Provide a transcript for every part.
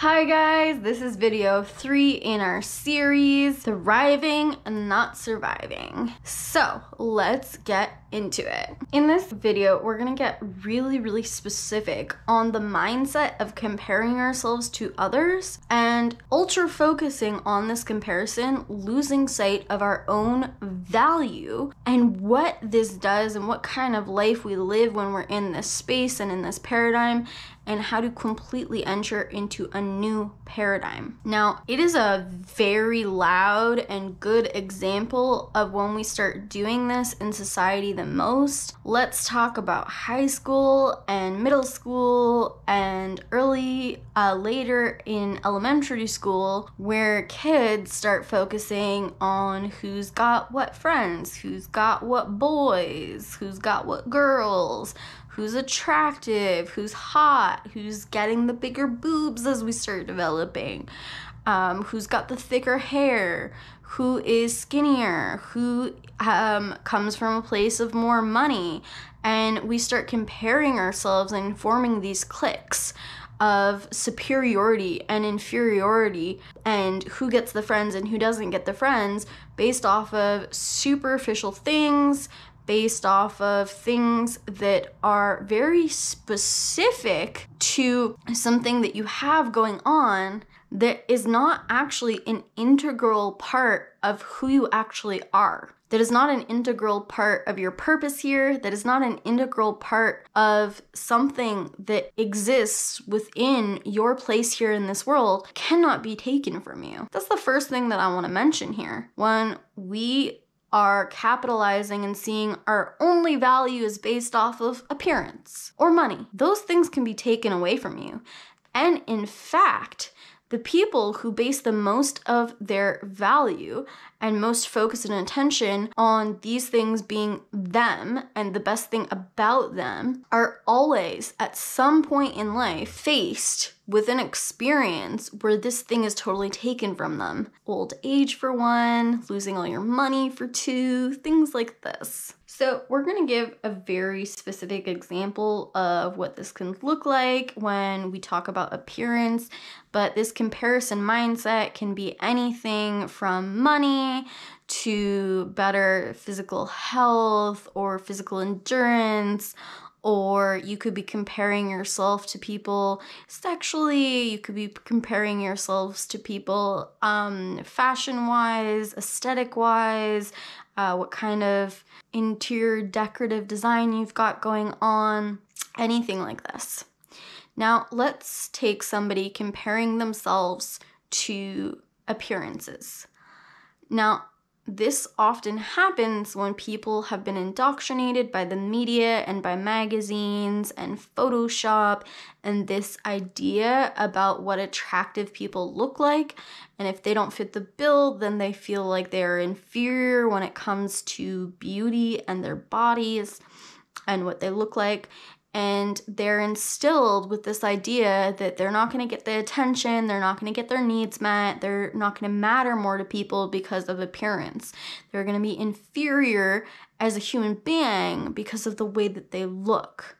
Hi guys, this is video three in our series, Thriving and Not Surviving. So let's get into it. In this video, we're gonna get really, really specific on the mindset of comparing ourselves to others and ultra focusing on this comparison, losing sight of our own value and what this does and what kind of life we live when we're in this space and in this paradigm and how to completely enter into a new paradigm. Now, it is a very loud and good example of when we start doing this in society the most. Let's talk about high school and middle school and early, uh, later in elementary school, where kids start focusing on who's got what friends, who's got what boys, who's got what girls who's attractive, who's hot, who's getting the bigger boobs as we start developing, um, who's got the thicker hair, who is skinnier, who um, comes from a place of more money. And we start comparing ourselves and forming these cliques of superiority and inferiority and who gets the friends and who doesn't get the friends based off of superficial things, based off of things that are very specific to something that you have going on that is not actually an integral part of who you actually are. That is not an integral part of your purpose here. That is not an integral part of something that exists within your place here in this world, cannot be taken from you. That's the first thing that I want to mention here. When we are capitalizing and seeing our only value is based off of appearance or money. Those things can be taken away from you. And in fact, the people who base the most of their value and most focus and attention on these things being them and the best thing about them are always at some point in life faced with an experience where this thing is totally taken from them. Old age for one, losing all your money for two, things like this. So, we're gonna give a very specific example of what this can look like when we talk about appearance, but this comparison mindset can be anything from money to better physical health or physical endurance or you could be comparing yourself to people sexually you could be comparing yourselves to people um, fashion wise aesthetic wise uh, what kind of interior decorative design you've got going on anything like this. Now let's take somebody comparing themselves to appearances. Now this often happens when people have been indoctrinated by the media and by magazines and Photoshop and this idea about what attractive people look like. And if they don't fit the bill, then they feel like they're inferior when it comes to beauty and their bodies and what they look like and they're instilled with this idea that they're not going to get the attention, they're not going to get their needs met, they're not going to matter more to people because of appearance. They're going to be inferior as a human being because of the way that they look.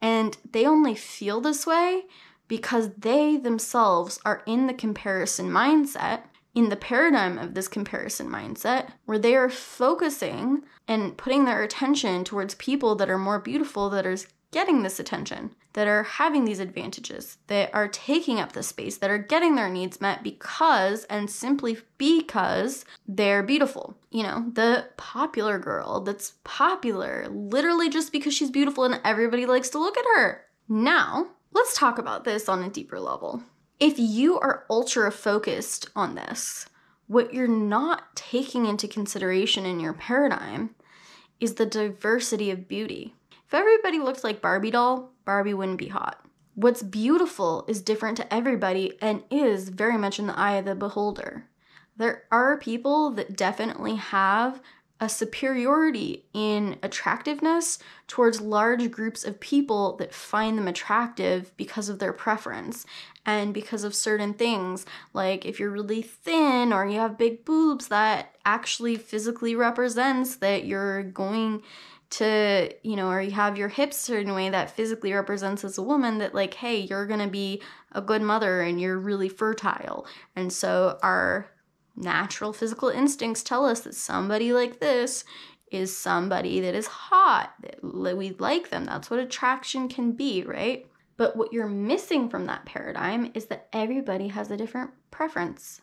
And they only feel this way because they themselves are in the comparison mindset, in the paradigm of this comparison mindset, where they are focusing and putting their attention towards people that are more beautiful, that are getting this attention, that are having these advantages, that are taking up the space, that are getting their needs met because and simply because they're beautiful. You know, the popular girl that's popular literally just because she's beautiful and everybody likes to look at her. Now, let's talk about this on a deeper level. If you are ultra focused on this, what you're not taking into consideration in your paradigm is the diversity of beauty. If everybody looked like Barbie doll, Barbie wouldn't be hot. What's beautiful is different to everybody and is very much in the eye of the beholder. There are people that definitely have a superiority in attractiveness towards large groups of people that find them attractive because of their preference and because of certain things. Like if you're really thin or you have big boobs, that actually physically represents that you're going to, you know, or you have your hips a certain way that physically represents as a woman that, like, hey, you're gonna be a good mother and you're really fertile. And so our natural physical instincts tell us that somebody like this is somebody that is hot, that we like them. That's what attraction can be, right? But what you're missing from that paradigm is that everybody has a different preference.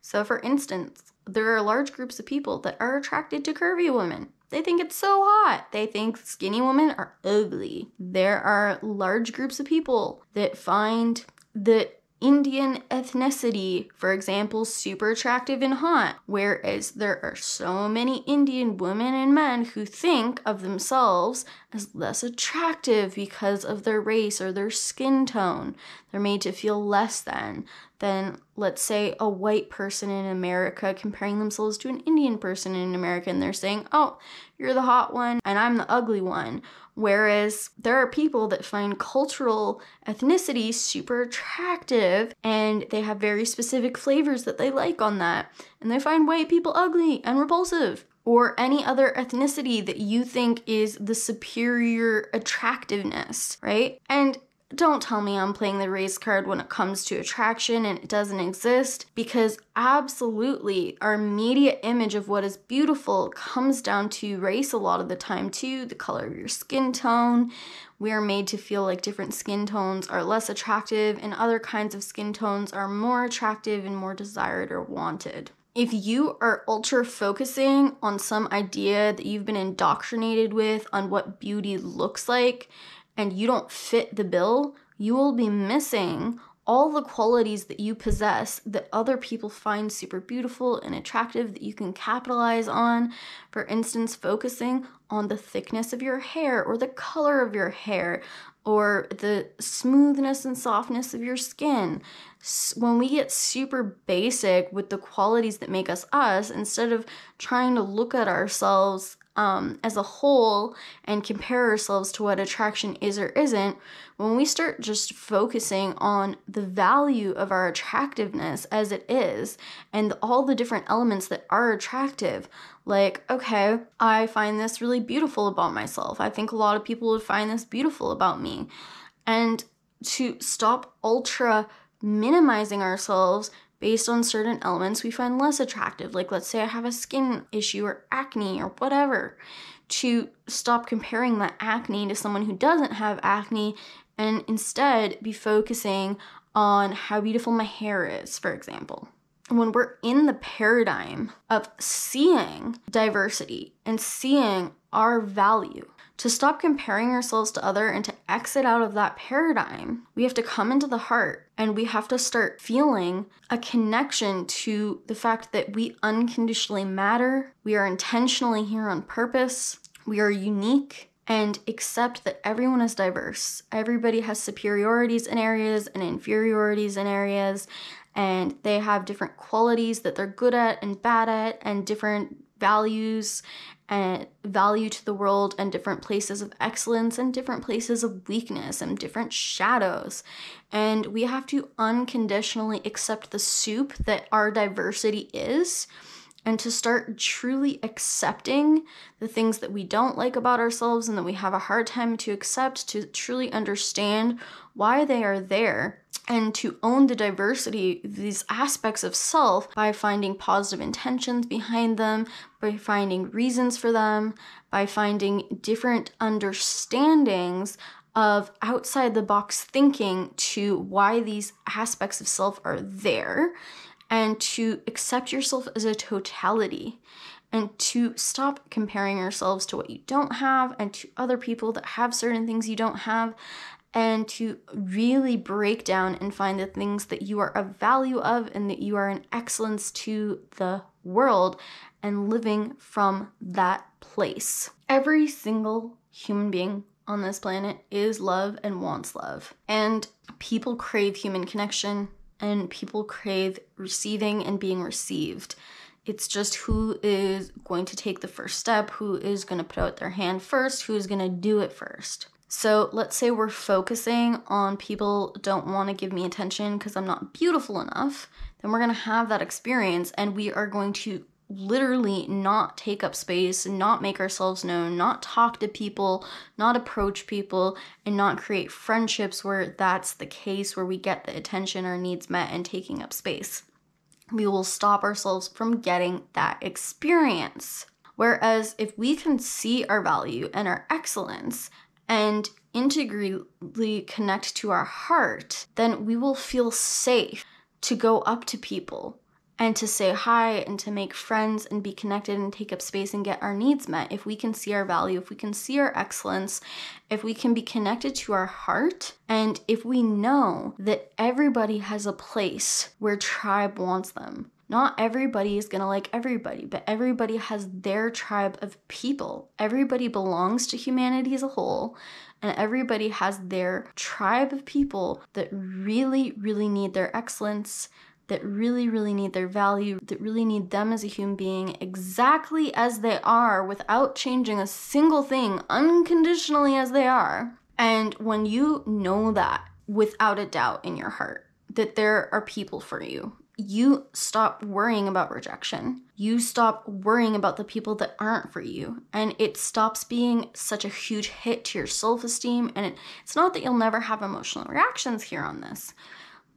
So, for instance, there are large groups of people that are attracted to curvy women. They think it's so hot. They think skinny women are ugly. There are large groups of people that find that Indian ethnicity, for example, super attractive and hot, whereas there are so many Indian women and men who think of themselves as less attractive because of their race or their skin tone. They're made to feel less than than let's say a white person in America comparing themselves to an Indian person in America and they're saying, "Oh, you're the hot one and I'm the ugly one." Whereas there are people that find cultural ethnicity super attractive and they have very specific flavors that they like on that. And they find white people ugly and repulsive. Or any other ethnicity that you think is the superior attractiveness, right? And don't tell me I'm playing the race card when it comes to attraction and it doesn't exist because absolutely our media image of what is beautiful comes down to race a lot of the time too, the color of your skin tone. We are made to feel like different skin tones are less attractive and other kinds of skin tones are more attractive and more desired or wanted. If you are ultra focusing on some idea that you've been indoctrinated with on what beauty looks like, and you don't fit the bill, you will be missing all the qualities that you possess that other people find super beautiful and attractive that you can capitalize on. For instance, focusing on the thickness of your hair or the color of your hair or the smoothness and softness of your skin. When we get super basic with the qualities that make us us, instead of trying to look at ourselves um, as a whole and compare ourselves to what attraction is or isn't, when we start just focusing on the value of our attractiveness as it is and all the different elements that are attractive, like, okay, I find this really beautiful about myself. I think a lot of people would find this beautiful about me. And to stop ultra minimizing ourselves based on certain elements we find less attractive. Like, let's say I have a skin issue or acne or whatever. To stop comparing that acne to someone who doesn't have acne and instead be focusing on how beautiful my hair is, for example. When we're in the paradigm of seeing diversity and seeing our value, to stop comparing ourselves to other and to exit out of that paradigm, we have to come into the heart and we have to start feeling a connection to the fact that we unconditionally matter, we are intentionally here on purpose, we are unique, and accept that everyone is diverse. Everybody has superiorities in areas and inferiorities in areas, and they have different qualities that they're good at and bad at, and different values and value to the world and different places of excellence and different places of weakness and different shadows. And we have to unconditionally accept the soup that our diversity is and to start truly accepting the things that we don't like about ourselves and that we have a hard time to accept, to truly understand why they are there and to own the diversity these aspects of self by finding positive intentions behind them, by finding reasons for them, by finding different understandings of outside the box thinking to why these aspects of self are there, and to accept yourself as a totality. And to stop comparing yourselves to what you don't have and to other people that have certain things you don't have, and to really break down and find the things that you are of value of and that you are an excellence to the world and living from that place. Every single human being on this planet is love and wants love. And people crave human connection and people crave receiving and being received. It's just who is going to take the first step, who is going to put out their hand first, who is going to do it first. So let's say we're focusing on people don't want to give me attention because I'm not beautiful enough, then we're going to have that experience and we are going to literally not take up space, not make ourselves known, not talk to people, not approach people, and not create friendships where that's the case, where we get the attention our needs met and taking up space. We will stop ourselves from getting that experience. Whereas if we can see our value and our excellence and integrally connect to our heart, then we will feel safe to go up to people and to say hi and to make friends and be connected and take up space and get our needs met. If we can see our value, if we can see our excellence, if we can be connected to our heart, and if we know that everybody has a place where tribe wants them. Not everybody is gonna like everybody, but everybody has their tribe of people. Everybody belongs to humanity as a whole, and everybody has their tribe of people that really, really need their excellence, that really, really need their value, that really need them as a human being exactly as they are without changing a single thing, unconditionally as they are. And when you know that without a doubt in your heart, that there are people for you, you stop worrying about rejection. You stop worrying about the people that aren't for you. And it stops being such a huge hit to your self esteem. And it, it's not that you'll never have emotional reactions here on this,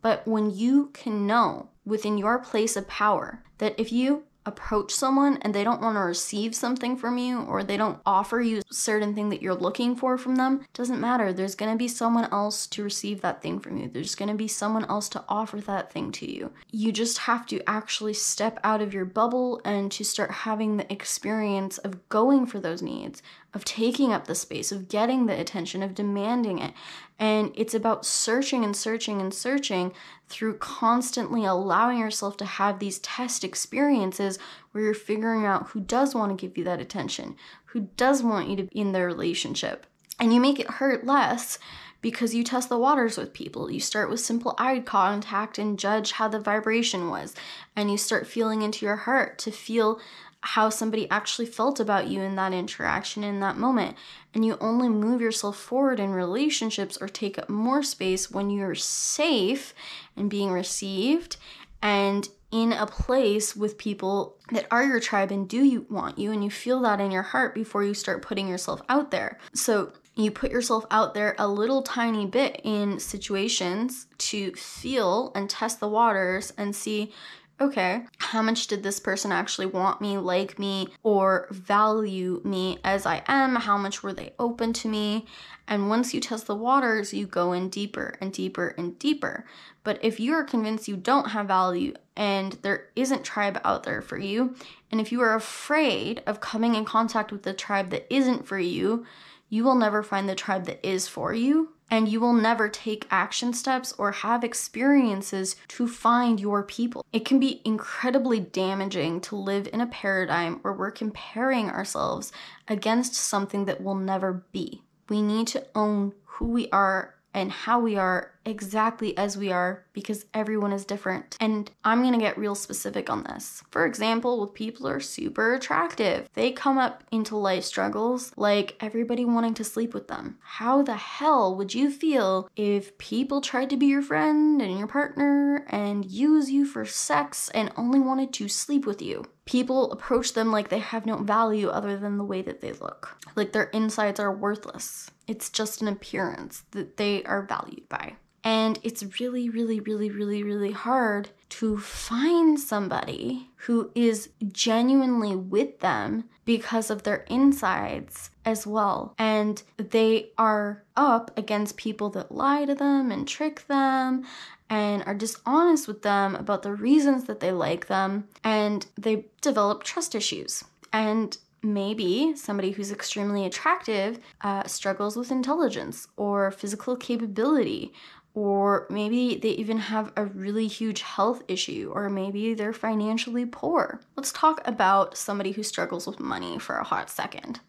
but when you can know within your place of power that if you approach someone and they don't want to receive something from you or they don't offer you a certain thing that you're looking for from them, doesn't matter. There's going to be someone else to receive that thing from you. There's going to be someone else to offer that thing to you. You just have to actually step out of your bubble and to start having the experience of going for those needs, of taking up the space, of getting the attention, of demanding it. And it's about searching and searching and searching through constantly allowing yourself to have these test experiences where you're figuring out who does want to give you that attention, who does want you to be in their relationship. And you make it hurt less because you test the waters with people. You start with simple eye contact and judge how the vibration was. And you start feeling into your heart to feel how somebody actually felt about you in that interaction in that moment. And you only move yourself forward in relationships or take up more space when you're safe and being received and in a place with people that are your tribe and do you want you and you feel that in your heart before you start putting yourself out there. So you put yourself out there a little tiny bit in situations to feel and test the waters and see okay, how much did this person actually want me, like me, or value me as I am? How much were they open to me? And once you test the waters, you go in deeper and deeper and deeper. But if you are convinced you don't have value and there isn't tribe out there for you, and if you are afraid of coming in contact with the tribe that isn't for you, you will never find the tribe that is for you and you will never take action steps or have experiences to find your people. It can be incredibly damaging to live in a paradigm where we're comparing ourselves against something that will never be. We need to own who we are and how we are exactly as we are because everyone is different. And I'm gonna get real specific on this. For example, with people who are super attractive, they come up into life struggles like everybody wanting to sleep with them. How the hell would you feel if people tried to be your friend and your partner and use you for sex and only wanted to sleep with you? People approach them like they have no value other than the way that they look, like their insides are worthless. It's just an appearance that they are valued by. And it's really, really, really, really, really hard to find somebody who is genuinely with them because of their insides as well. And they are up against people that lie to them and trick them and are dishonest with them about the reasons that they like them. And they develop trust issues. And maybe somebody who's extremely attractive uh, struggles with intelligence or physical capability or maybe they even have a really huge health issue, or maybe they're financially poor. Let's talk about somebody who struggles with money for a hot second.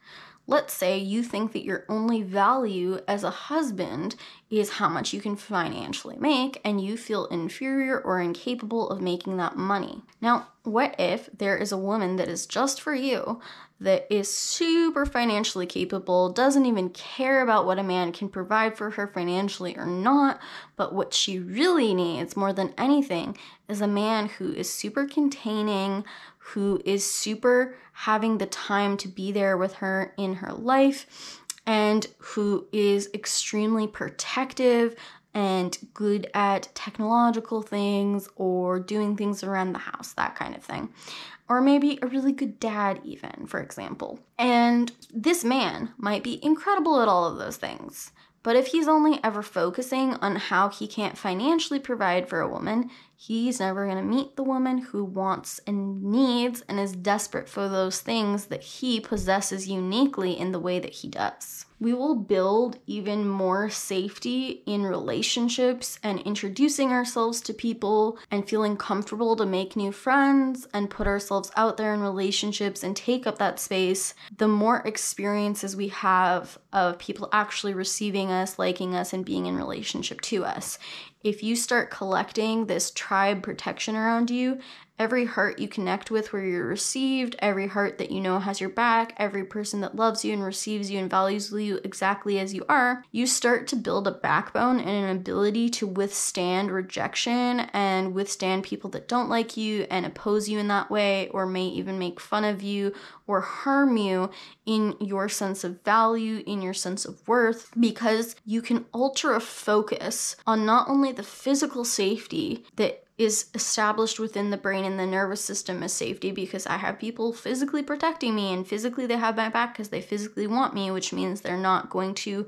Let's say you think that your only value as a husband is how much you can financially make, and you feel inferior or incapable of making that money. Now, what if there is a woman that is just for you that is super financially capable, doesn't even care about what a man can provide for her financially or not, but what she really needs more than anything is a man who is super containing, who is super having the time to be there with her in her life, and who is extremely protective and good at technological things or doing things around the house, that kind of thing. Or maybe a really good dad, even, for example. And this man might be incredible at all of those things. But if he's only ever focusing on how he can't financially provide for a woman, he's never to meet the woman who wants and needs and is desperate for those things that he possesses uniquely in the way that he does. We will build even more safety in relationships and introducing ourselves to people and feeling comfortable to make new friends and put ourselves out there in relationships and take up that space. The more experiences we have of people actually receiving us, liking us, and being in relationship to us if you start collecting this tribe protection around you every heart you connect with where you're received, every heart that you know has your back, every person that loves you and receives you and values you exactly as you are, you start to build a backbone and an ability to withstand rejection and withstand people that don't like you and oppose you in that way or may even make fun of you or harm you in your sense of value, in your sense of worth, because you can ultra focus on not only the physical safety that is established within the brain and the nervous system as safety because I have people physically protecting me and physically they have my back because they physically want me, which means they're not going to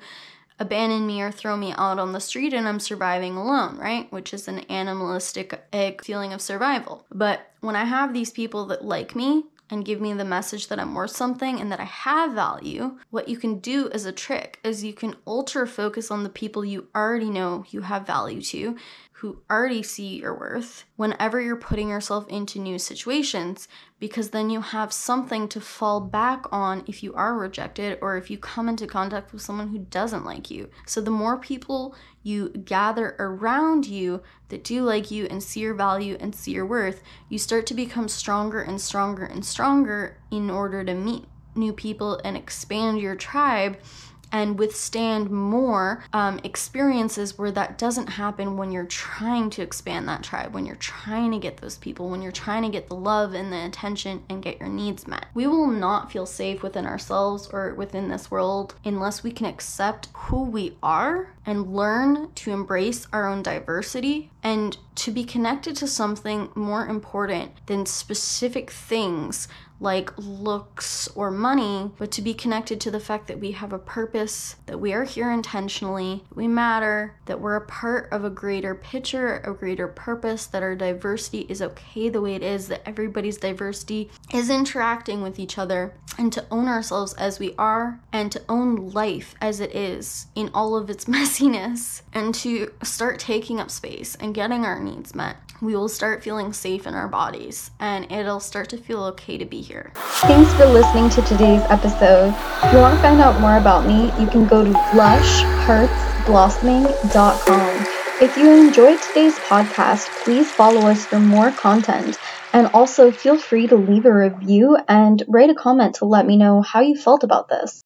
abandon me or throw me out on the street and I'm surviving alone, right? Which is an animalistic feeling of survival. But when I have these people that like me, and give me the message that I'm worth something and that I have value, what you can do as a trick is you can ultra focus on the people you already know you have value to who already see your worth whenever you're putting yourself into new situations, because then you have something to fall back on if you are rejected or if you come into contact with someone who doesn't like you. So, the more people you gather around you that do like you and see your value and see your worth, you start to become stronger and stronger and stronger in order to meet new people and expand your tribe and withstand more um, experiences where that doesn't happen when you're trying to expand that tribe, when you're trying to get those people, when you're trying to get the love and the attention and get your needs met. We will not feel safe within ourselves or within this world unless we can accept who we are and learn to embrace our own diversity and to be connected to something more important than specific things like looks or money, but to be connected to the fact that we have a purpose, that we are here intentionally, we matter, that we're a part of a greater picture, a greater purpose, that our diversity is okay the way it is, that everybody's diversity is interacting with each other, and to own ourselves as we are, and to own life as it is in all of its messiness, and to start taking up space and getting our needs met we will start feeling safe in our bodies and it'll start to feel okay to be here. Thanks for listening to today's episode. If you want to find out more about me, you can go to blushheartsblossoming.com. If you enjoyed today's podcast, please follow us for more content. And also feel free to leave a review and write a comment to let me know how you felt about this.